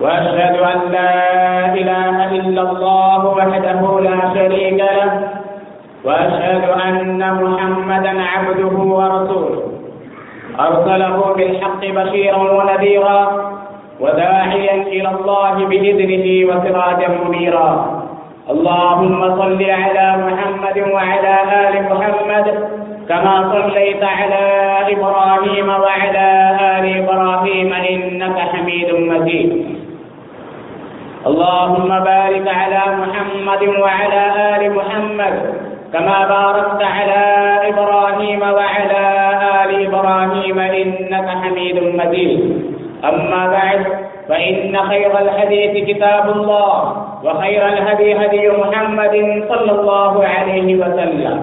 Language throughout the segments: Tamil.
وأشهد أن لا إله إلا الله وحده لا شريك له. وأشهد أن محمدا عبده ورسوله. أرسله بالحق بشيرا ونذيرا وداعيا إلى الله بإذنه وسراجا منيرا. اللهم صل على محمد وعلى آل محمد كما صليت على إبراهيم وعلى آل إبراهيم إنك حميد مجيد. اللهم بارك على محمد وعلى آل محمد كما باركت على إبراهيم وعلى آل إبراهيم إنك حميد مجيد. أما بعد فإن خير الحديث كتاب الله وخير الهدي هدي محمد صلى الله عليه وسلم.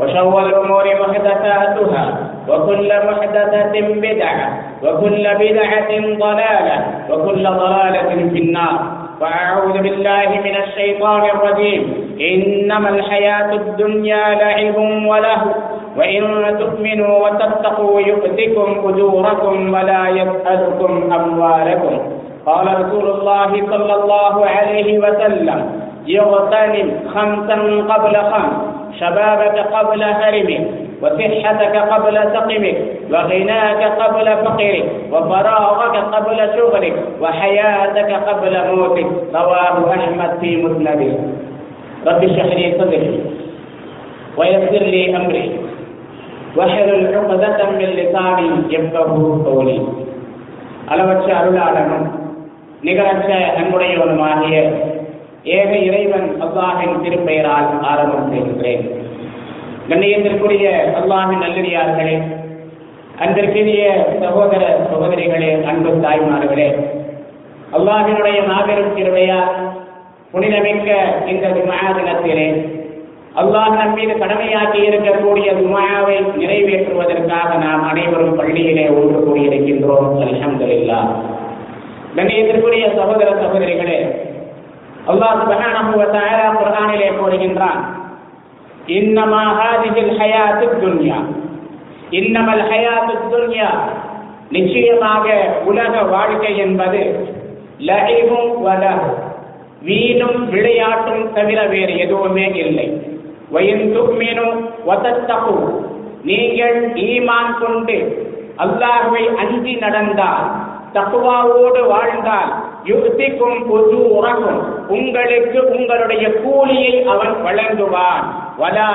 وشر الأمور محدثاتها وكل محدثة بدعة وكل بدعة ضلالة وكل ضلالة في النار. فأعوذ بالله من الشيطان الرجيم. إنما الحياة الدنيا لعب ولهو وإن تؤمنوا وتتقوا يؤتكم أجوركم ولا يسألكم أموالكم. قال رسول الله صلى الله عليه وسلم يغتنم خمسا قبل خمس. شبابك قبل هرمك وصحتك قبل سقمك وغناك قبل فقرك وفراغك قبل شغلك وحياتك قبل موتك رواه أحمد في مسنده رب اشرح لي صدري ويسر لي أمري واحلل عقدة من لساني يفقه قولي அளவற்ற அருளாளனும் நிகரற்ற அன்புடையவனுமாகிய ஏக இறைவன் அல்லாஹின் திருப்பெயரால் ஆரம்பம் செய்கின்றேன் கண்ணியத்திற்குரிய அல்லாஹின் நல்லடியார்களே அன்பிற்கினிய சகோதர சகோதரிகளே அன்பு தாய்மார்களே அல்லாஹினுடைய மாபெரும் திருவையா புனிதமிக்க இந்த துமா தினத்திலே அல்லாஹ் நம்மீது கடமையாக்கி இருக்கக்கூடிய விமாயாவை நிறைவேற்றுவதற்காக நாம் அனைவரும் பள்ளியிலே ஒன்று கூடியிருக்கின்றோம். அலமதுல்லா கண்ணியத்திற்குரிய சகோதர சகோதரிகளே அல்லாஹ் சுப்ஹானஹு வ தஆலா கூறுகின்றான் இன்னமா هذه ஹயாத்துத் துன்யா இன்னமல் ஹயாத்துத் துன்யா நிச்சயமாக உலக வாழ்க்கை என்பது லஹிவும் வலஹ். வீணும் விளையாட்டும் தவிர வேறு எதுவுமே இல்லை. வயின் துக்மினு வதத்தகு. நீங்கள் ஈமான் கொண்டு அல்லாஹுவை அஞ்சி நடந்தால் தக்குவாவோடு வாழ்ந்தால் யுக்திக்கும் பொது உறகும் உங்களுக்கு உங்களுடைய கூலியை அவன் வழங்குவான். வலா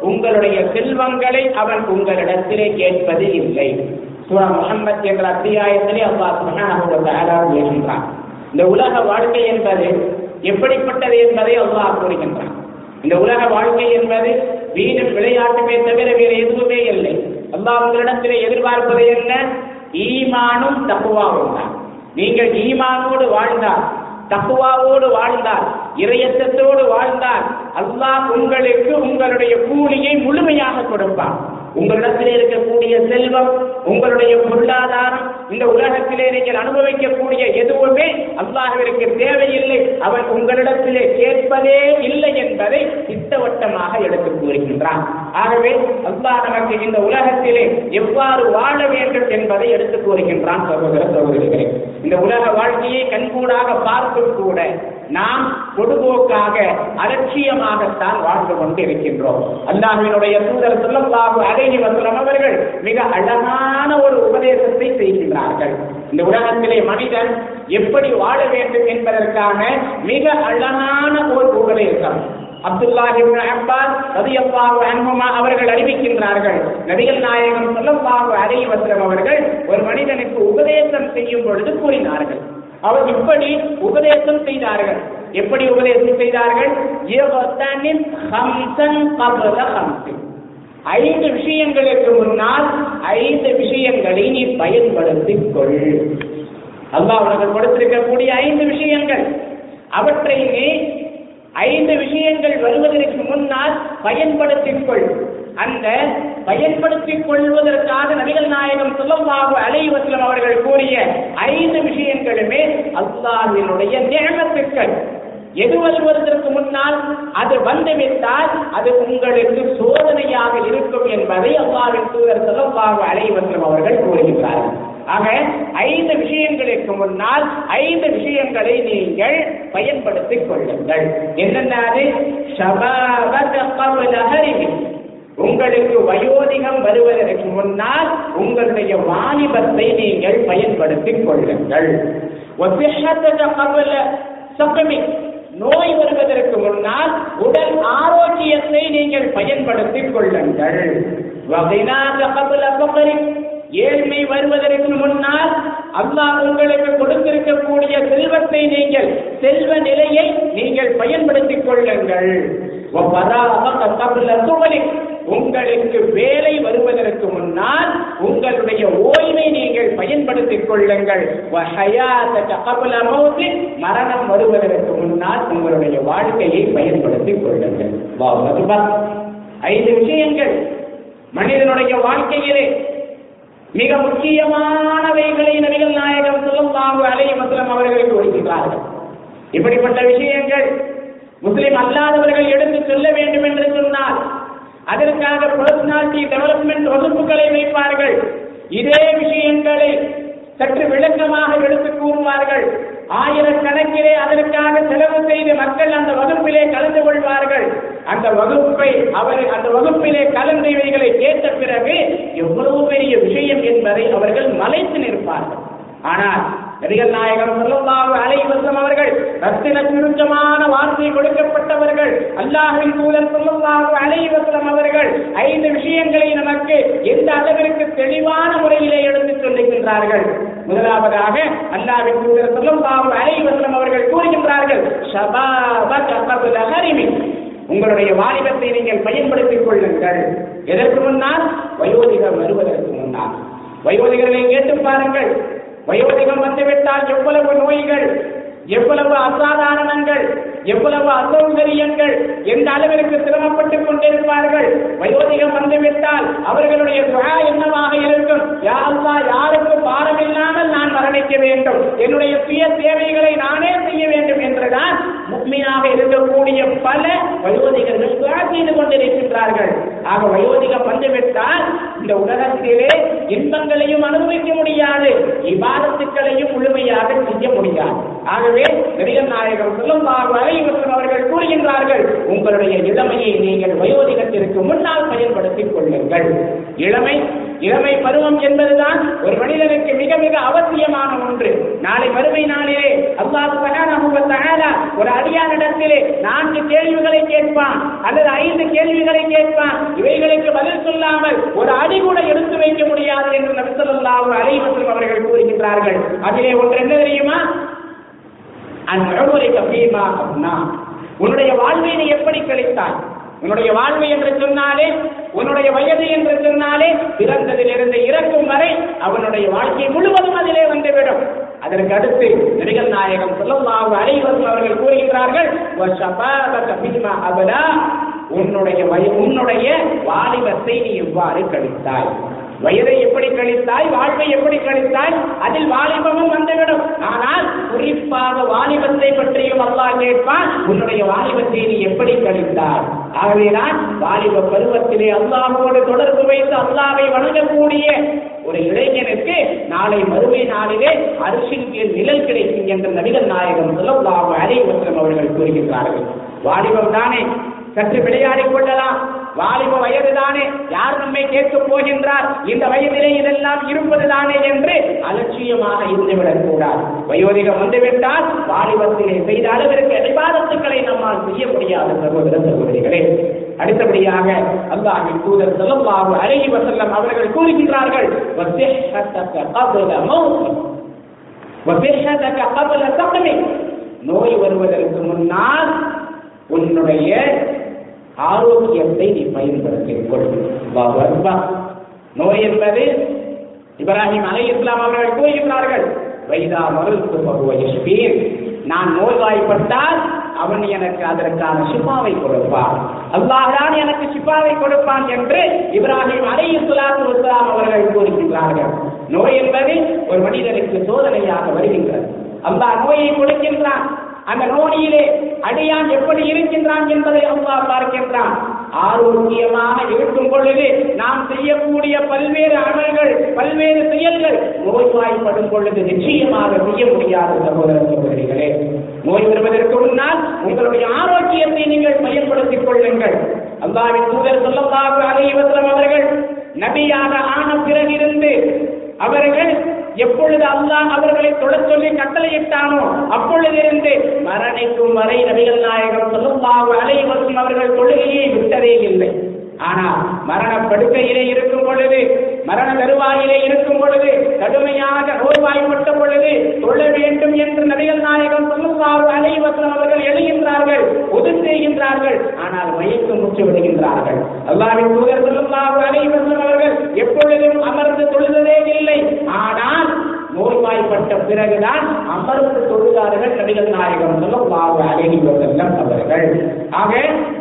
உங்களுடைய செல்வங்களை அவன் உங்களிடத்திலே கேட்பது இல்லை. சூரா முகமது என்ற அத்தியாயத்திலே அல்லாஹ் சுப்ஹானஹு கூறுகின்றான். இந்த உலக வாழ்க்கை என்பது எப்படிப்பட்டது என்பதை அல்லாஹ் கூறுகின்றான். இந்த உலக வாழ்க்கை என்பது வீணும் விளையாட்டுமே தவிர வேறு எதுவுமே இல்லை. அல்லாஹ் உங்களிடத்திலே எதிர்பார்ப்பது என்ன? ஈமானும் தக்குவாவும் தான். நீங்கள் ஈமானோடு வாழ்ந்தால் தப்புவாவோடு வாழ்ந்தால் இறையத்தோடு வாழ்ந்தால் அல்லாஹ் உங்களுக்கு உங்களுடைய கூலியை முழுமையாக கொடுப்பான். உங்களிடத்திலே இருக்கக்கூடிய செல்வம் உங்களுடைய பொருளாதாரம் இந்த உலகத்திலே நீங்கள் அனுபவிக்கக்கூடிய எதுவுமே அல்லாஹிற்கு தேவையில்லை. அவன் உங்களிடத்திலே கேட்பதே இல்லை என்பதை திட்டவட்டமாக எடுத்து கூறுகின்றான். ஆகவே அல்லாஹ் நமக்கு இந்த உலகத்திலே எவ்வாறு வாழ வேண்டும் என்பதை எடுத்து கூறுகின்றான் சகோதர சகோதரிகளே. இந்த உலக வாழ்க்கையை கண்கூடாக பார்த்தும் கூட நாம் பொதுபோக்காக அலட்சியமாகத்தான் வாழ்ந்து கொண்டு இருக்கின்றோம். அல்லாஹினுடைய தூதர் சொல்லல்லாஹு அலைஹி வஸல்லம் அவர்கள் மிக அழகான ஒரு உபதேசத்தை செய்கின்றார்கள். இந்த உலகத்திலே மனிதன் எப்படி வாழ வேண்டும் என்பதற்கான மிக அழகான ஒரு உபதேசம். அப்துல்லாஹி அப்பாஸ் ரலியல்லாஹு அன்ஹுமா அவர்கள் அறிவிக்கின்றார்கள். நபிகள் நாயகம் ஸல்லல்லாஹு அலைஹி வஸல்லம் அவர்கள் ஒரு மனிதனுக்கு உபதேசம் செய்யும் பொழுது கூறினார்கள். அவர் இப்படி உபதேசம் செய்தார்கள். எப்படி உபதேசம் செய்தார்கள்? ஐந்து விஷயங்களுக்கு முன்னால் ஐந்து விஷயங்களை நீ பயன்படுத்திக் கொள் அல்லாஹ் உனக்கு கொடுத்திருக்கக்கூடிய ஐந்து விஷயங்கள். அவற்றை நீ ஐந்து விஷயங்கள் வருவதற்கு முன்னால் பயன்படுத்திக் கொள் அந்த பயன்படுத்திக் கொள்வதற்காக நபிகள் நாயகம் சொல்லல்லாஹு அலைஹி வஸல்லம் அவர்கள் கூறிய ஐந்து விஷயங்களுமே அல்லாஹ்வினுடைய நியமத்துக்கள். எது வருவதற்கு முன்னால் அது வந்துவிட்டால் அது உங்களுக்கு சோதனையாக இருக்கும் என்பதை அல்லாவின் தூதர் சொல்லல்லாஹு அலைஹி அவர்கள் கூறுகிறார்கள் ஆக ஐந்து விஷயங்களுக்கு முன்னால் ஐந்து விஷயங்களை நீங்கள் பயன்படுத்திக் கொள்ளுங்கள். என்னென்ன அது? உங்களுக்கு வயோதிகம் வருவதற்கு முன்னால் உங்களுடைய வாலிபத்தை நீங்கள் பயன்படுத்திக் கொள்ளுங்கள். நோய் வருவதற்கு முன்னால் உடல் ஆரோக்கியத்தை நீங்கள் பயன்படுத்திக் கொள்ளுங்கள். ஏழ்மை வருவதற்கு முன்னால் அல்லாஹ் உங்களுக்கு கொடுத்திருக்கக்கூடிய செல்வத்தை நீங்கள் செல்வ நிலையை நீங்கள் பயன்படுத்திக் கொள்ளுங்கள். உங்களுக்கு வேலை வருவதற்கு முன்னால் உங்களுடைய ஓய்வை நீங்கள் பயன்படுத்திக் கொள்ளுங்கள். மரணம் வருவதற்கு முன்னால் உங்களுடைய வாழ்க்கையை பயன்படுத்திக் கொள்ளுங்கள். ஐந்து விஷயங்கள். மனிதனுடைய வாழ்க்கையிலே மிக முக்கியமானவைகளை நபிகள் நாயகம் சுல்லாஹு அலைய மசலம் அவர்களுக்கு ஒதுக்கிறார்கள் இப்படிப்பட்ட விஷயங்கள் முஸ்லிம் அல்லாதவர்கள் எடுத்து செல்ல வேண்டும் என்று சொன்னால் அதற்காக பர்சனாலிட்டி டெவலப்மெண்ட் வகுப்புகளை வைப்பார்கள். இதே விஷயங்களை சற்று விளக்கமாக எடுத்து கூறுவார்கள். ஆயிரக்கணக்கிலே அதற்காக செலவு செய்து மக்கள் அந்த வகுப்பிலே கலந்து கொள்வார்கள். அந்த வகுப்பை அவர் அந்த வகுப்பிலே கலந்து இவைகளை கேட்ட பிறகு எவ்வளவு பெரிய விஷயம் என்பதை அவர்கள் மலைத்து நிற்பார்கள். ஆனால் நபிகள் நாயகம் ஸல்லல்லாஹு அலைஹி வஸல்லம் அவர்கள் ரத்தின சுருக்கமான வார்த்தை கொடுக்கப்பட்டவர்கள். அல்லாஹின் தூதர் ஸல்லல்லாஹு அலைஹி அவர்கள் ஐந்து விஷயங்களை நமக்கு எந்த அளவிற்கு தெளிவான முறையிலே எடுத்துச் சொல்லுகின்றார்கள். முதலாவதாக அல்லாவின் தூதர் ஸல்லல்லாஹு அலைஹி அவர்கள் கூறுகின்றார்கள் ஷபாப கப்ல ஹரிமி. உங்களுடைய வாலிபத்தை நீங்கள் பயன்படுத்திக் கொள்ளுங்கள். எதற்கு முன்னால்? வயோதிகம் வருவதற்கு முன்னால். வயோதிகர்களை கேட்டு பாருங்கள். வயோதிகம் வந்துவிட்டால் எவ்வளவு நோய்கள்? எவ்வளவு அசாதாரணங்கள் எவ்வளவு அசௌகரியங்கள் எந்த அளவிற்கு சிரமப்பட்டுக் கொண்டிருப்பார்கள். வயோதிகம் வந்துவிட்டால் அவர்களுடைய துவா என்னவாக இருக்கும்? யா யாருக்கு பாரம் இல்லாமல் நான் மரணிக்க வேண்டும். என்னுடைய சுய தேவைகளை நானே செய்ய வேண்டும் என்றுதான் முக்மீனாக இருக்கக்கூடிய பல வயோதிகர்கள் துவா செய்து கொண்டிருக்கின்றார்கள். ஆக வயோதிகம் வந்துவிட்டால் இந்த உலகத்திலே இன்பங்களையும் அனுபவிக்க முடியாது. இபாதத்துக்களையும் முழுமையாக செய்ய முடியாது. ஆகவே நபிகள் நாயகம் ஸல்லல்லாஹு அலைஹி அவர்கள் கூறுகின்றார்கள் உங்களுடைய இளமையை நீங்கள் வயோதிகத்திற்கு முன்னால் பயன்படுத்திக் கொள்ளுங்கள். இளமை இளமை பருவம் என்பதுதான் ஒரு மனிதனுக்கு மிக மிக அவசியமான ஒன்று. நாளை மறுமை நாளிலே அல்லாஹ் சுப்ஹானஹு வ தஆலா ஒரு அடியானிடத்திலே நான்கு கேள்விகளை கேட்பான் அல்லது ஐந்து கேள்விகளை கேட்பான். இவைகளுக்கு பதில் சொல்லாமல் ஒரு அடி கூட எடுத்து வைக்க முடியாது என்று நபி ஸல்லல்லாஹு அவர்கள் கூறுகின்றார்கள். அதிலே ஒன்று என்ன தெரியுமா? அந்நுழைக்க பீமா அப்படின்னா உன்னுடைய வாழ்வை நீ எப்படி கழித்தாய் உன்னுடைய வாழ்வு என்று சொன்னாலே உன்னுடைய வயது என்று சொன்னாலே பிறந்ததிலிருந்து இறக்கும் வரை அவனுடைய வாழ்க்கை முழுவதும் அதிலே வந்துவிடும். அதற்கு அடுத்து நபிகள் நாயகம் ஸல்லல்லாஹு அலைஹி அவர்கள் கூறுகிறார்கள் உன்னுடைய வய உன்னுடைய வாலிபத்தை நீ இவ்வாறு கழித்தாய். வயதை எப்படி கழித்தாய் வாழ்வை எப்படி கழித்தாய் அதில் வாலிபமும் வந்துவிடும். ஆனால் குறிப்பாக வாலிபத்தை பற்றியும் அல்லாஹ் கேட்பான் உன்னுடைய வாலிபத்தை நீ எப்படி கழித்தாய்? ஆகவேதான் வாலிப பருவத்திலே அல்லாஹோடு தொடர்பு வைத்து அல்லாவை வணங்கக்கூடிய ஒரு இளைஞனுக்கு நாளை மறுமை நாளிலே அரிசின் கீழ் நிழல் கிடைக்கும் என்ற நபிகள் நாயகம் ஸல்லல்லாஹு அலைஹி அவர்கள் கூறுகின்றார்கள். வாலிபம் தானே? சற்று விளையாடிக் கொள்ளலாம். வாலிப வயதுதானே? யார் நம்மை கேட்கப் போகின்றார்? இந்த வயதிலே இதெல்லாம் இருப்பதுதானே என்று அலட்சியமாக இருந்துவிடக் கூடாது. வயோதிகம் வந்துவிட்டால் வாலிபத்திலே செய்த அளவிற்கு அடிபாதத்துக்களை நம்மால் செய்ய முடியாது சகோதர சகோதரிகளே. அடுத்தபடியாக அல்லாஹின் தூதர் ஸல்லல்லாஹு அழகி வசல்லம் அவர்கள் கூறுகின்றார்கள் நோய் வருவதற்கு முன்னால் உன்னுடைய ஆரோக்கியத்தை நீ பயன்படுத்திக் கொள். நோய் என்பது இப்ராஹிம் அலை இஸ்லாம் அவர்கள் கூறுகிறார்கள் வைதா மருத்து பகுவ நான் நோய்வாய்ப்பட்டால் அவன் எனக்கு அதற்கான ஷிஃபாவை கொடுப்பான். அல்லாஹான் தான் எனக்கு ஷிஃபாவை கொடுப்பான் என்று இப்ராஹிம் அலை இஸ்லாம் இஸ்லாம் அவர்கள் கூறுகின்றார்கள். நோய் என்பது ஒரு மனிதனுக்கு சோதனையாக வருகின்றது. அல்லாஹ் நோயை கொடுக்கின்றான். அந்த நோடியிலே அடியான் எப்படி இருக்கின்றான் என்பதை அல்லாஹ் பார்க்கின்றான். ஆரோக்கியமாக இருக்கும் பொழுது நாம் செய்யக்கூடிய பல்வேறு அமல்கள் பல்வேறு செயல்கள் நோய்வாய்ப்படும் பொழுது நிச்சயமாக செய்ய முடியாத சகோதர சகோதரிகளே. நோய் வருவதற்கு முன்னால் உங்களுடைய ஆரோக்கியத்தை நீங்கள் பயன்படுத்திக் கொள்ளுங்கள். அல்லாவின் தூதர் சொல்லல்லாஹு அலைஹி வஸல்லம் அவர்கள் நபியாக ஆன பிறகிருந்து அவர்கள் எப்பொழுது அல்லாஹ் அவர்களை தொழச் சொல்லி கட்டளையிட்டானோ அப்பொழுதிருந்து மரணிக்கும் வரை நபிகள் நாயகம் ஸல்லல்லாஹு அலை வஸல்லம் அவர்கள் தொழுகையை விட்டதே இல்லை. ஆனால் மரண படுக்கையிலே இருக்கும் பொழுது மரண தருவாயிலே இருக்கும் பொழுது கடுமையாக நோய்வாய்ப்பட்ட பொழுது தொழ வேண்டும் என்று நபிகள் நாயகம் ஸல்லல்லாஹு அலைஹி அவர்கள் எழுகின்றார்கள் உதவி செய்கின்றார்கள். ஆனால் மயக்கம் முற்று விடுகின்றார்கள். அல்லாவின் தூதர் ஸல்லல்லாஹு அலைஹி அவர்கள் எப்பொழுதும் அமர்ந்து தொழுததே இல்லை. ஆனால் நோய்வாய்ப்பட்ட பிறகுதான் அமர்ந்து தொழுதார்கள் நபிகள் நாயகம் ஸல்லல்லாஹு அலைஹி வஸல்லம் அவர்கள். ஆக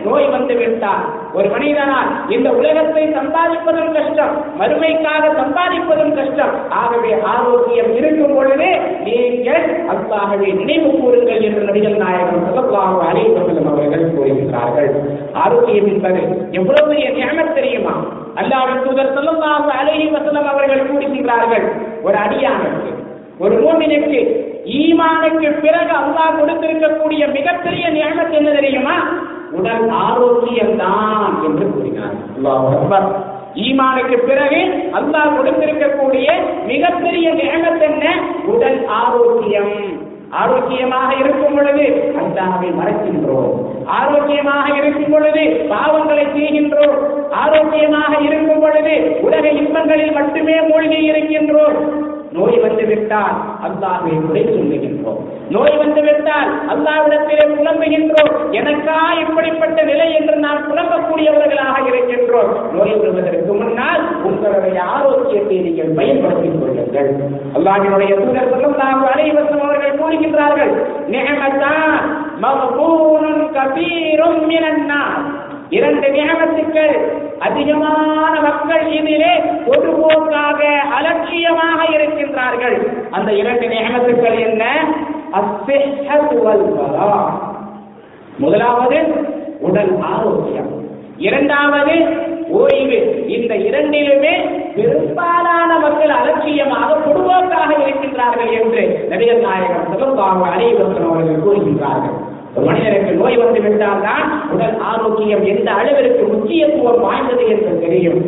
நோய் வந்து விட்டால் ஒரு மனிதனால் இந்த உலகத்தை சம்பாதிப்பதும் கஷ்டம் மறுமைக்காக சம்பாதிப்பதும் கஷ்டம். ஆகவே ஆரோக்கியம் இருக்கும் பொழுது நீங்கள் அல்லாகவே நினைவு கூறுங்கள் என்று நடிகர் நாயகம் ஸல்லல்லாஹு அலைஹி வஸல்லம் அவர்கள் கூறுகின்றார்கள். ஆரோக்கியம் என்பது எவ்வளவு தியானம் தெரியுமா? அல்லாவின் தூதர் ஸல்லல்லாஹு அழகி வஸல்லம் அவர்கள் கூறுகின்றார்கள் ஒரு அடியானுக்கு ஒரு மூமினுக்கு ஈமானுக்கு பிறகு அல்லாஹ் கொடுத்திருக்கக்கூடிய மிகப்பெரிய நியமத்து என்ன தெரியுமா? உடல் ஆரோக்கியம் தான் என்று கூறினார். அல்லாஹ் ஈமானுக்கு பிறகு அல்லாஹ் கொடுத்திருக்கக்கூடிய மிகப்பெரிய நியமத்து என்ன? உடல் ஆரோக்கியம். ஆரோக்கியமாக இருக்கும் பொழுது அல்லாஹை மறைக்கின்றோம். ஆரோக்கியமாக இருக்கும் பொழுது பாவங்களை செய்கின்றோம். ஆரோக்கியமாக இருக்கும் பொழுது உலக இன்பங்களில் மட்டுமே மூழ்கி இருக்கின்றோம். நோய் வந்து விட்டால் அல்லாஹை குறை சொல்லுகின்றோம். நோய் வந்து விட்டால் அல்லாவிடத்திலே புலம்புகின்றோம். எனக்கா இப்படிப்பட்ட நிலை என்று நாம் புலம்பக்கூடியவர்களாக இருக்கின்றோம். நோய் வருவதற்கு முன்னால் உங்களுடைய ஆரோக்கியத்தை நீங்கள் பயன்படுத்திக் கொள்ளுங்கள். அல்லாஹினுடைய தூதர் நாம் அனைவரும் அவர்கள் கூறுகின்றார்கள் நிஹமத்தான் மகபூனும் கபீரும் மினன்னா இரண்டு நியமத்துக்கள். அதிகமான மக்கள் இதிலே பொதுபோக்காக அலட்சியமாக இருக்கின்றார்கள். அந்த இரண்டு நியமத்துக்கள் என்ன? முதலாவது உடல் ஆரோக்கியம். இரண்டாவது ஓய்வு. இந்த இரண்டிலுமே பெரும்பாலான மக்கள் அலட்சியமாக பொதுவாக்காக இருக்கின்றார்கள் என்று நடிகர் நாயகம் ஸல்லல்லாஹு அலைஹி அவர்கள் கூறுகின்றார்கள். ஒரு மனிதனுக்கு நோய் வந்து விட்டால் தான் உடல் ஆரோக்கியம் எந்த அளவிற்கு முக்கியத்துவம் வாய்ந்தது என்று தெரியும்.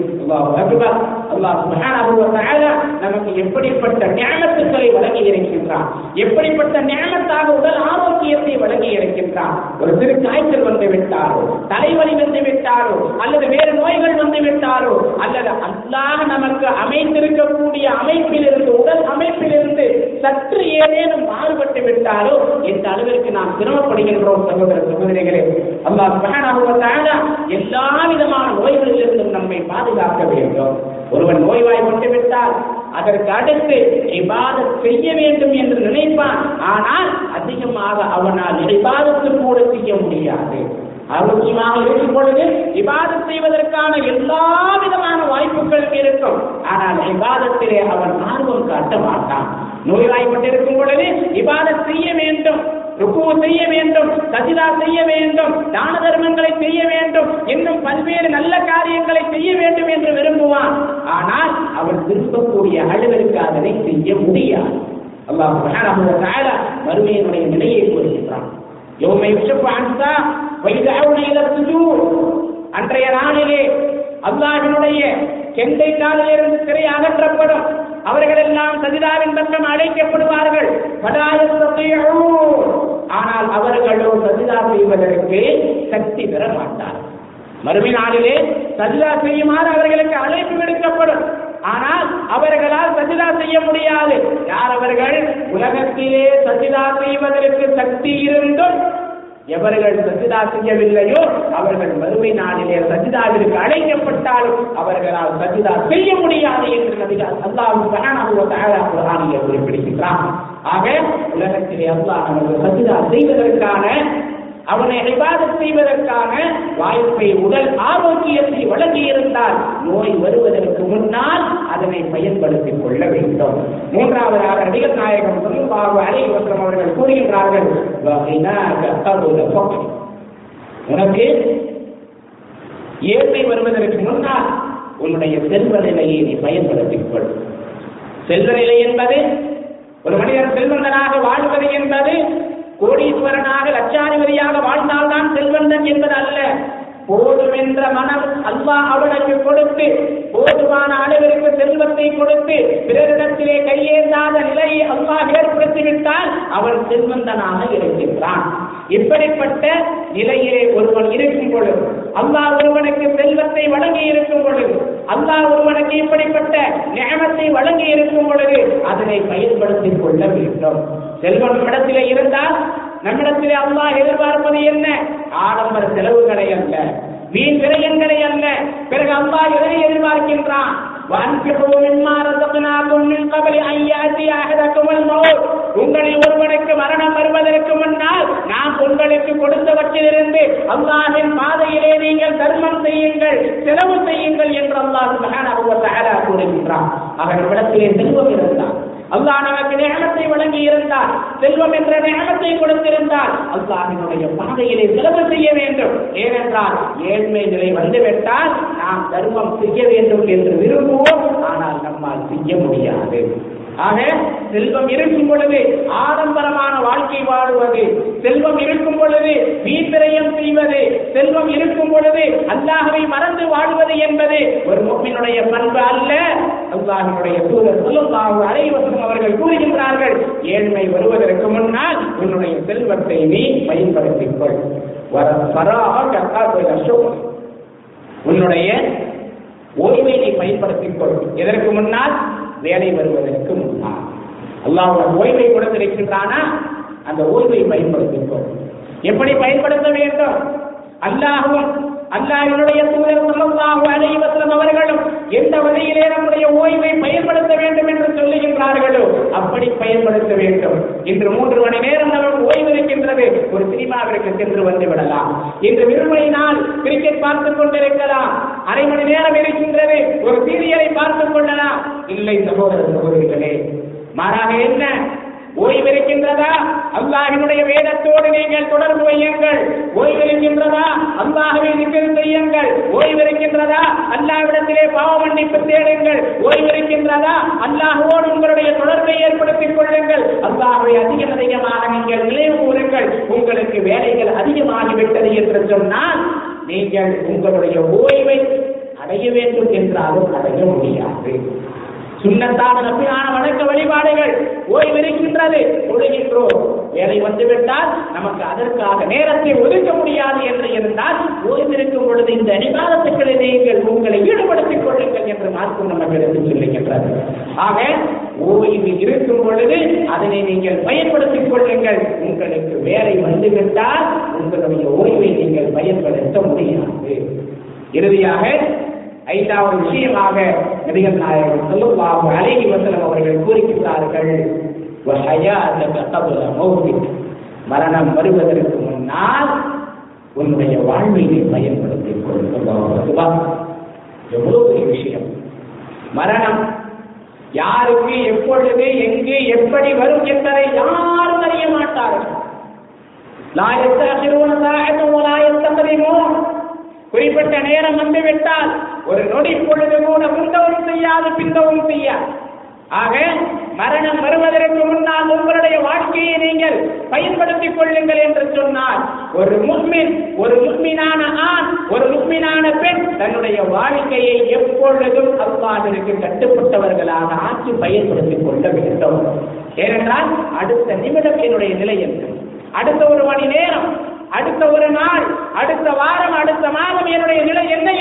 நமக்கு எப்படிப்பட்ட ஞானத்துக்களை வழங்கி இருக்கின்றான்? எப்படிப்பட்ட ஞானத்தாக உடல் ஆரோக்கியத்தை வழங்கி இருக்கின்றான்? ஒரு சிறு காய்ச்சல் வந்து விட்டாரோ தலைவலி வந்து விட்டாரோ அல்லது வேறு நோய்கள் வந்து விட்டாரோ அல்லது அல்லாஹ் நமக்கு அமைந்திருக்கக்கூடிய அமைப்பிலிருந்து உடல் அமைப்பிலிருந்து சற்று ஏதேனும் மாறுபட்டு விட்டாரோ இந்த அளவிற்கு நாம் சிரமப்படுகின்றோம் சகோதர சகோதரிகளே. அல்லாஹ் சுப்ஹானஹு எல்லா விதமான நோய்களிலிருந்தும் நம்மை பாதுகாக்க வேண்டும். ஒருவன் நோய்வாய்ப்பட்டு விட்டால் அதற்கு அடுத்து இபாதத் செய்ய வேண்டும் என்று நினைப்பான். ஆனால் அதிகமாக அவனால் இபாதத்து கூட செய்ய முடியாது. ஆரோக்கியமாக இருக்கும் பொழுது இபாதம் செய்வதற்கான எல்லா விதமான வாய்ப்புகளும் இருக்கும். ஆனால் இபாதத்திலே அவன் ஆர்வம் காட்ட மாட்டான். நோய்வாய்ப்பட்டிருக்கும் பொழுது இபாதம் செய்ய வேண்டும். ருக்குவு செய்ய வேண்டும் சஜிதா செய்ய வேண்டும் தான தர்மங்களை செய்ய வேண்டும் இன்னும் பல்வேறு நல்ல காரியங்களை செய்ய வேண்டும் என்று விரும்புவான். ஆனால் அவன் விரும்பக்கூடிய அளவிற்கு அதனை செய்ய முடியாது. அல்லாஹ் சுப்ஹானஹு வறுமையினுடைய நிலையை கூறுகின்றான். யோமை யுஷஃபு அன்சா அன்றைய நாளிலே அல்லாஹினுடைய கெண்டை நாளிலிருந்து சிறை அகற்றப்படும். அவர்கள் எல்லாம் சஜிதாவின் பக்கம் அழைக்கப்படுவார்கள். ஆனால் அவர்களோ சஜிதா செய்வதற்கு சக்தி பெற மாட்டார். மறுமை நாளிலே சஜிதா செய்யுமாறு அவர்களுக்கு அழைப்பு விடுக்கப்படும். ஆனால் அவர்களால் சஜிதா செய்ய முடியாது. யார் அவர்கள்? உலகத்திலே சஜிதா செய்வதற்கு சக்தி இருந்தும் எவர்கள் சஜிதா செய்யவில்லையோ அவர்கள் மறுமை நாளிலே சஜிதாவிற்கு அழைக்கப்பட்டாலும் அவர்களால் சஜிதா செய்ய முடியாது என்று நபிகள் அல்லாஹ் குறிப்பிடுகின்றான். ஆக உலகத்திலே அல்லாஹ் நமக்கு சஜிதா செய்வதற்கான அவனை இபாதத் செய்வதற்கான வாய்ப்பை உடல் ஆரோக்கியத்தை வழங்கியிருந்தால் நோய் வருவதற்கு முன்னால் அதனை பயன்படுத்திக் கொள்ள வேண்டும். மூன்றாவதாக நடிகர் நாயகம் சொல்லுவாக அலைவசம் அவர்கள் கூறுகின்றார்கள் உனக்கு ஏழ்மை வருவதற்கு முன்னால் உன்னுடைய செல்வ நிலையை நீ பயன்படுத்திக் கொள். செல்வ நிலை என்பது ஒரு மனிதர் செல்வந்தனாக வாழ்வது என்பது கோடீஸ்வரனாக லட்சாதிபதியாக வாழ்ந்தால்தான் செல்வந்தன் என்பது அல்ல. போதும் என்ற மனம் அல்லாஹ் அவனுக்கு கொடுத்து போதுமான அளவிற்கு செல்வத்தை கொடுத்து பிறரிடத்திலே கையேந்தாத நிலையை அல்லாஹ் ஏற்படுத்திவிட்டால் அவன் செல்வந்தனாக இருக்கின்றான். இப்படிப்பட்ட நிலையிலே ஒருவன் இருக்கும் பொழுது அல்லாஹ் ஒருவனுக்கு செல்வத்தை வழங்கி இருக்கும் பொழுது அல்லாஹ் ஒருவனுக்கு இப்படிப்பட்ட நியமத்தை வழங்கி இருக்கும் பொழுது அதனை பயன்படுத்திக் கொள்ள வேண்டும். செல்வம் இடத்திலே இருந்தால் நம்மிடத்திலே அல்லாஹ் எதிர்பார்ப்பது என்ன? ஆடம்பர செலவுகளை அல்ல வீண் விரயங்களை அல்ல. பிறகு அல்லாஹ் எதனை எதிர்பார்க்கின்றான்? வான்பிகோ மின்மாரதனாகும் மின் கபலி ஐயாசி அகதக்குமல் மௌத் உங்களில் ஒருவனுக்கு மரணம் வருவதற்கு முன்னால் நாம் உங்களுக்கு கொடுத்தவற்றிலிருந்து அல்லாஹின் பாதையிலே நீங்கள் தர்மம் செய்யுங்கள் செலவு செய்யுங்கள் என்று அல்லாஹ் மகானாக கூறுகின்றான். அவன் இடத்திலே செல்வம் இருந்தான் அல்லாஹ் நமக்கு நேமத்தை வழங்கி இருந்தால் செல்வம் என்ற நேமத்தை கொடுத்திருந்தால் அல்லாஹினுடைய பாதையிலே செலவு செய்ய வேண்டும். ஏனென்றால் ஏழ்மை நிலை வந்துவிட்டால் நாம் தர்மம் செய்ய வேண்டும் என்று விரும்புவோம். ஆனால் நம்மால் செய்ய முடியாது. ஆக செல்வம் இருக்கும் பொழுது ஆடம்பரமான வாழ்க்கை வாழுவது செல்வம் இருக்கும் பொழுது வீண்பிரயம் செய்வது. செல்வம் இருக்கும் பொழுது அல்லாஹவை மறந்து வாழ்வது என்பது ஒரு முக்மினுடைய பண்பு அல்ல. அல்லாஹினுடைய தூதர் சொல்லுல்லாஹு அலைவசம் அவர்கள் கூறுகின்றார்கள் ஏழ்மை வருவதற்கு முன்னால் உன்னுடைய செல்வத்தை நீ பயன்படுத்திக் கொள். வர பராக கத்தாக்குள்ள உன்னுடைய ஓய்வை நீ பயன்படுத்திக் கொள். எதற்கு முன்னால்? வேலை வருவதற்கு முன்னால். அல்லாஹ் ஓய்வை கொடுத்திருக்கின்றானா? அந்த ஓய்வை பயன்படுத்திக் எப்படி பயன்படுத்த வேண்டும்? அல்லாஹும் அல்லாஹ்வினுடைய தூதர் ஸல்லல்லாஹு அலைஹி வஸல்லம் அவர்களும் எந்த வழியிலே நம்முடைய ஓய்வை பயன்படுத்த வேண்டும் என்று சொல்லுகின்றார்களோ அப்படி பயன்படுத்த வேண்டும். இன்று மூன்று மணி நேரம் நமக்கு ஓய்வு இருக்கின்றது. ஒரு சினிமாவிற்கு சென்று வந்து விடலாம். இன்று விடுமுறை நாள் கிரிக்கெட் பார்த்துக் கொண்டிருக்கலாம். அரை மணி நேரம் இருக்கின்றது. ஒரு சீரியலை பார்த்துக் கொள்ளலாம். இல்லை சகோதர சகோதரிகளே மாறாக என்ன? ஓய்விருக்கின்றதா? அல்லாஹினுடைய வேதத்தோடு நீங்கள் தொடர்பு வையுங்கள். ஓய்விருக்கின்றதா? அல்லாஹவை நிக்கல் செய்யுங்கள். ஓய்விருக்கின்றதா? அல்லாஹ்விடத்திலே பாவ மன்னிப்பு தேடுங்கள். ஓய்விருக்கின்றதா? உங்களுடைய தொடர்பை ஏற்படுத்திக் கொள்ளுங்கள். அல்லாஹை அதிகம் அதிகமாக நீங்கள் நினைவு கூறுங்கள். உங்களுக்கு வேலைகள் அதிகமாகிவிட்டது என்று சொன்னால் நீங்கள் உங்களுடைய ஓய்வை அடைய வேண்டும் என்றாலும் அடைய முடியாது. சுண்ணத்தான நம்பியான வணக்க வழிபாடுகள் ஓய்விருக்கின்றது தொழுகின்றோம். வேலை வந்துவிட்டால் நமக்கு அதற்காக நேரத்தை ஒதுக்க முடியாது என்று இருந்தால் ஓய்விருக்கும் பொழுது இந்த அடிவாதத்துக்களை நீங்கள் உங்களை ஈடுபடுத்திக் கொள்ளுங்கள் என்று மார்க்கும் நமக்கு எடுத்து சொல்லுகின்றது. ஆக ஓய்வு இருக்கும் பொழுது அதனை நீங்கள் பயன்படுத்திக் கொள்ளுங்கள். உங்களுக்கு வேலை வந்துவிட்டால் உங்களுடைய ஓய்வை நீங்கள் பயன்படுத்த முடியாது. இறுதியாக ஐந்தாவது விஷயமாக நபிகள் நாயகம் ஸல்லல்லாஹு அழகி வசலம் அவர்கள் கூறுகின்றார்கள் மரணம் வருவதற்கு முன்னால் உன்னுடைய வாழ்வினை பயன்படுத்திக் கொள். எவ்வளவு பெரிய விஷயம். மரணம் யாருக்கு எப்பொழுது எங்கு எப்படி வரும் என்பதை யாரும் அறிய மாட்டார்கள். குறிப்பிட்ட நேரம் வந்துவிட்டால் ஒரு நொடி பொழுது கூட முந்தவும் செய்யாது பிந்தவும் செய்யாது. ஆக மரணம் வருவதற்கு முன்னால் உங்களுடைய வாழ்க்கையை நீங்கள் பயன்படுத்திக் கொள்ளுங்கள் என்று சொன்னால் ஒரு முஸ்மின் ஒரு முஸ்மினான ஆண் ஒரு முஸ்மினான பெண் தன்னுடைய வாழ்க்கையை எப்பொழுதும் அல்லாஹிற்கு கட்டுப்பட்டவர்களாக ஆட்சி பயன்படுத்திக் கொள்ள வேண்டும். ஏனென்றால் அடுத்த நிமிடம் என்னுடைய நிலை என்று அடுத்த ஒரு மணி நேரம் அடுத்த ஒரு நாள் அடுத்த வாரம் அடுத்த மாதம் என்னுடைய நிலை என்ன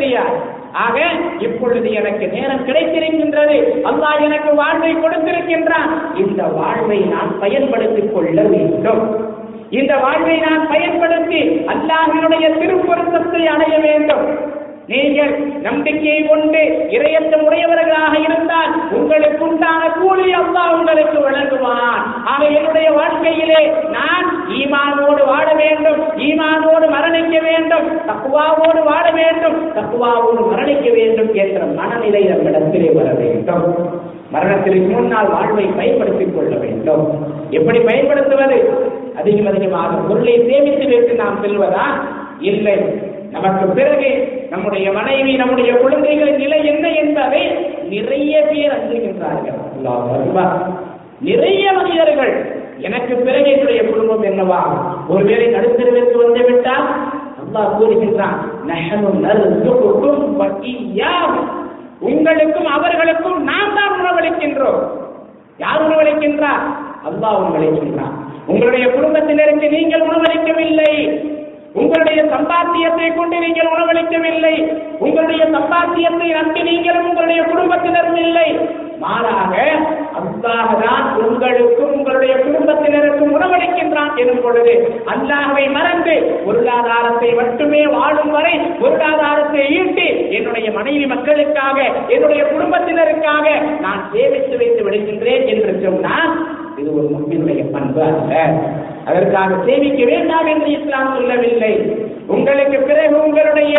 என்பது ஆக இப்பொழுது எனக்கு நேரம் கிடைத்திருக்கின்றது. அல்லாஹ் எனக்கு வாழ்வை கொடுத்திருக்கின்றான். இந்த வாழ்வை நான் பயன்படுத்திக் கொள்ள வேண்டும். இந்த வாழ்வை நான் பயன்படுத்தி அல்லாஹினுடைய திருப்பொருத்தத்தை அடைய வேண்டும். நீங்கள் நம்பிக்கையை கொண்டு இறையற்ற உடையவர்களாக இருந்தால் உங்களுக்கு உண்டான கூலி அல்லா உங்களுக்கு வழங்குவான். ஆக என்னுடைய வாழ்க்கையிலே நான் ஈமானோடு வாழ வேண்டும் ஈமானோடு மரணிக்க வேண்டும் தக்குவாவோடு வாழ வேண்டும் தக்குவாவோடு மரணிக்க வேண்டும் என்ற மனநிலை நம்மிடத்திலே வர வேண்டும். மரணத்திற்கு முன்னால் வாழ்வை பயன்படுத்திக் கொள்ள வேண்டும். எப்படி பயன்படுத்துவது? அதிகம் அதிகமாக பொருளை சேமித்து வைத்து நாம் செல்வதா? இல்லை. நமக்கு பிறகு நம்முடைய மனைவி நம்முடைய குழந்தைகளின் நிலை என்ன என்பதை நிறைய பேர் அஞ்சுகின்றார்கள் நிறைய மனிதர்கள் எனக்கு பிறகு என்னுடைய குடும்பம் என்னவா? ஒருவேளை நடுத்தருவிற்கு வந்து விட்டால் அல்லாஹ் கூறுகின்றான் உங்களுக்கும் அவர்களுக்கும் நாம் தான் உணவளிக்கின்றோம். யார் உணவளிக்கின்றார்? அல்லாஹ் உணவளிக்கின்றான். உங்களுடைய குடும்பத்தினருக்கு நீங்கள் உணவளிக்கவில்லை. உங்களுடைய சம்பாத்தியத்தை கொண்டு நீங்கள் உணவளிக்கவில்லை. உங்களுடைய சம்பாத்தியத்தை நம்பி நீங்களும் உங்களுடைய குடும்பத்தினரும் இல்லை. மாறாக அல்லாஹ் தான் உங்களுக்கும் உங்களுடைய குடும்பத்தினருக்கும் உணவளிக்கின்றான் எனும் பொழுது அல்லாஹை மறந்து பொருளாதாரத்தை மட்டுமே வாழும் வரை பொருளாதாரத்தை ஈட்டி என்னுடைய மனைவி மக்களுக்காக என்னுடைய குடும்பத்தினருக்காக நான் சேமித்து வைத்து விடுகின்றேன் என்று சொன்னால் இது ஒரு முக்கினுடைய பண்பு அல்ல. அதற்காக சேமிக்க வேண்டாம் என்று இஸ்லாம் சொல்லவில்லை. உங்களுக்கு பிறகு உங்களுடைய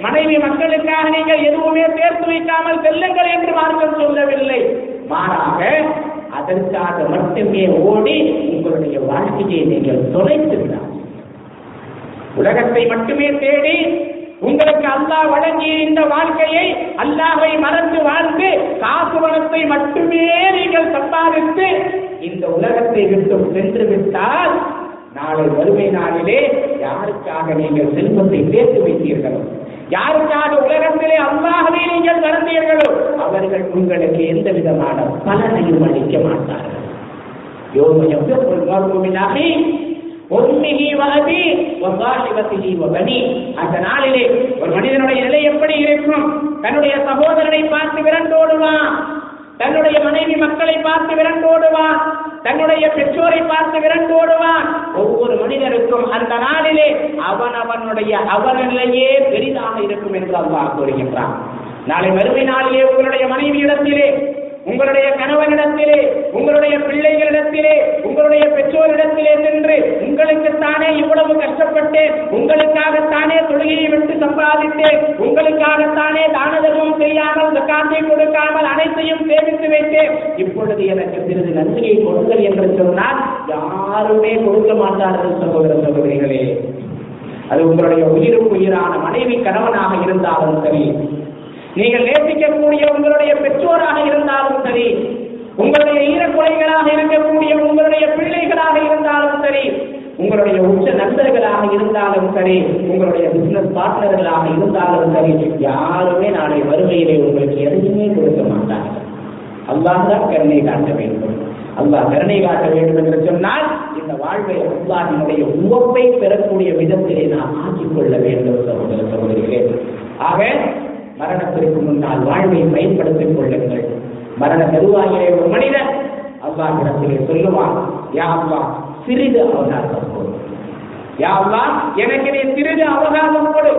மனைவி மக்களுக்காக நீங்கள் எதுவுமே சேர்த்து வைக்காமல் செல்லுங்கள் என்று மார்க்கம் சொல்லவில்லை. மாறாக அதற்காக மட்டுமே ஓடி உங்களுடைய வாழ்க்கையை நீங்கள் தொலைத்துவிடாது உலகத்தை மட்டுமே தேடி உங்களுக்கு அல்லாஹ் வழங்கிய இந்த வாழ்க்கையை அல்லாஹை மறந்து வாழ்ந்து காசு பணத்தை மட்டுமே நீங்கள் சம்பாதித்து இந்த உலகத்தை விட்டு சென்று விட்டால் நாளை வறுமை நாளிலே யாருக்காக நீங்கள் செல்வத்தை சேர்த்து வைத்தீர்களோ? யாருக்காக உலகத்திலே அல்லாஹ்வை நீங்கள் நடந்தீர்களோ? அவர்கள் உங்களுக்கு எந்த விதமான பலனையும் அளிக்க மாட்டார்கள். யோக எவ்வளவு மர்மமினாகி உம்மிஹி வஅபி வசாஹிபத்திஹி வபனி அந்த நாளிலே ஒரு மனிதனுடைய நிலை எப்படி இருக்கும்? தன்னுடைய சகோதரனை பார்த்து விரண்டோடுவான் தன்னுடைய மனைவி மக்களை பார்த்து விரண்டோடுவான் தன்னுடைய பெற்றோரை பார்த்து விரண்டோடுவான் ஒவ்வொரு மனிதருக்கும் அந்த நாளிலே அவன் அவனுடைய அவனிலேயே பெரிதாக இருக்கும் என்று அல்லாஹ் கூறுகின்றான். நாளை மறுமை நாளிலே உங்களுடைய மனைவியிடத்திலே உங்களுடைய கணவனிடத்திலே உங்களுடைய பிள்ளைகளிடத்திலே உங்களுடைய பெற்றோரிடத்திலே சென்று உங்களுக்குத்தானே இவ்வளவு கஷ்டப்பட்டேன் உங்களுக்காகத்தானே தொழுகையை விட்டு சம்பாதித்தேன் உங்களுக்காகத்தானே தான தர்மம் செய்யாமல் காசை கொடுக்காமல் அனைத்தையும் சேமித்து வைத்தேன். இப்பொழுது எனக்கு சிறிது நன்றியை கொடுங்கள் என்று சொன்னால் யாருமே கொடுக்க மாட்டார்கள் சகோதர சகோதரிகளே. அது உங்களுடைய உயிருக்கு உயிரான மனைவி கணவனாக இருந்தாலும் சரி நீங்கள் நேசிக்கக்கூடிய உங்களுடைய பெற்றோராக இருந்தாலும் சரி உங்களுடைய ஈரக்குலைகளாக இருக்கக்கூடிய உங்களுடைய பிள்ளைகளாக இருந்தாலும் சரி உங்களுடைய உச்ச நண்பர்களாக இருந்தாலும் சரி உங்களுடைய பிசினஸ் பார்ட்னர்களாக இருந்தாலும் சரி யாருமே நாளை வறுமையிலே உங்களுக்கு எதையுமே கொடுக்க மாட்டார்கள். அல்லாஹ் தான் கருணை காட்ட வேண்டும். அல்லாஹ் கருணை காட்ட வேண்டும் என்று சொன்னால் இந்த வாழ்வை அல்லாஹினுடைய உவப்பை பெறக்கூடிய விதத்திலே நாம் ஆக்கிக் கொள்ள வேண்டும் சகோதர சகோதரிகளே ஆக மரணத்திற்கு முன்னால் வாழ்வை பயன்படுத்திக் கொள்ளுங்கள். மரண தருவாயிலே ஒரு மனிதன் அல்லாஹிடத்திலே சொல்லுவான் யா சிறிது அவகாசம் கொடு. யா எனக்கு நீ சிறிது அவகாசம் கொடு.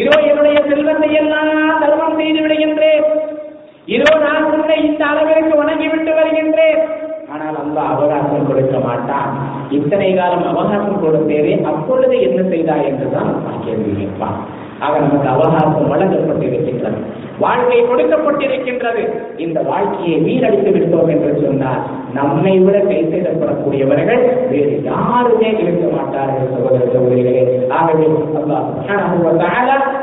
இதோ என்னுடைய செல்வத்தை எல்லாம் தர்மம் செய்து விடுகின்றேன். இதோ நான் உன்னை இந்த அளவிற்கு வணங்கிவிட்டு வருகின்றேன். ஆனால் அல்லாஹ் அவகாசம் கொடுக்க மாட்டான். இத்தனை காலம் அவகாசம் கொடுத்தேனே அப்பொழுது என்ன செய்தாய் என்றுதான் நான் கேள்வி கேட்பான். ஆக நமக்கு அவகாசம் வழங்கப்பட்டிருக்கின்றது. வாழ்க்கை கொடுக்கப்பட்டிருக்கின்றது. இந்த வாழ்க்கையை வீணடித்து விட்டோம் என்று சொன்னால் நம்மை விட கை வேறு யாருமே இருக்க மாட்டார்கள் சகோதர சகோதரிகளே. ஆகவே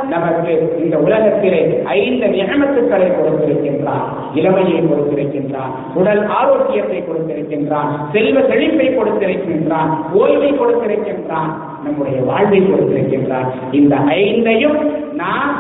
நமக்கு இந்த உலகத்திலே ஐந்து நியமத்துக்களை கொடுத்திருக்கின்றான். இளமையை கொடுத்திருக்கின்றான். உடல் ஆரோக்கியத்தை கொடுத்திருக்கின்றான். செல்வ செழிப்பை கொடுத்திருக்கின்றான். ஓய்வை கொடுத்திருக்கின்றான். நம்முடைய வாழ்வை கொடுத்திருக்கின்றார் இந்த ஐந்தையும் நாம்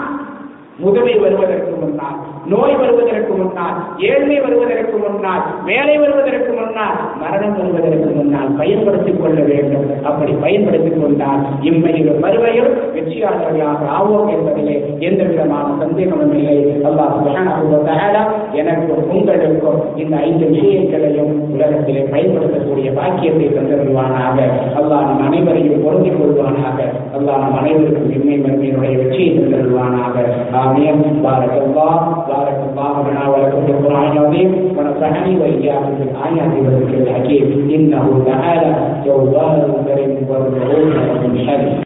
முதுமை வருவதற்கு முன்னால் நோய் வருவதற்கு முன்னால் ஏழ்மை வருவதற்கு முன்னால் வேலை வருவதற்கு முன்னால் மரணம் வருவதற்கு முன்னால் பயன்படுத்திக் கொள்ள வேண்டும். அப்படி பயன்படுத்திக் கொண்டால் இம்மையிலும் மறுமையும் வெற்றியாளர்களாக ஆவோம் என்பதிலே எந்த விதமான சந்தேகமும் இல்லை. அல்லாஹ் எனக்கும் உங்களுக்கும் இந்த ஐந்து விஷயங்களையும் உலகத்திலே பயன்படுத்தக்கூடிய பாக்கியத்தை தந்திருவானாக அல்லாஹ் நம் அனைவரையும் பொருந்திக் கொள்வானாக. அல்லாஹ் நம் அனைவருக்கும் இம்மை மறுமையினுடைய வெற்றியை தந்துவிடுவானாக ஆமியம் பாரத் بارك الله لنا ولكم في القرآن العظيم ونفعني وإياكم في الآيات والذكر الحكيم. إنه تعالى جواد كريم والرؤوف من حليم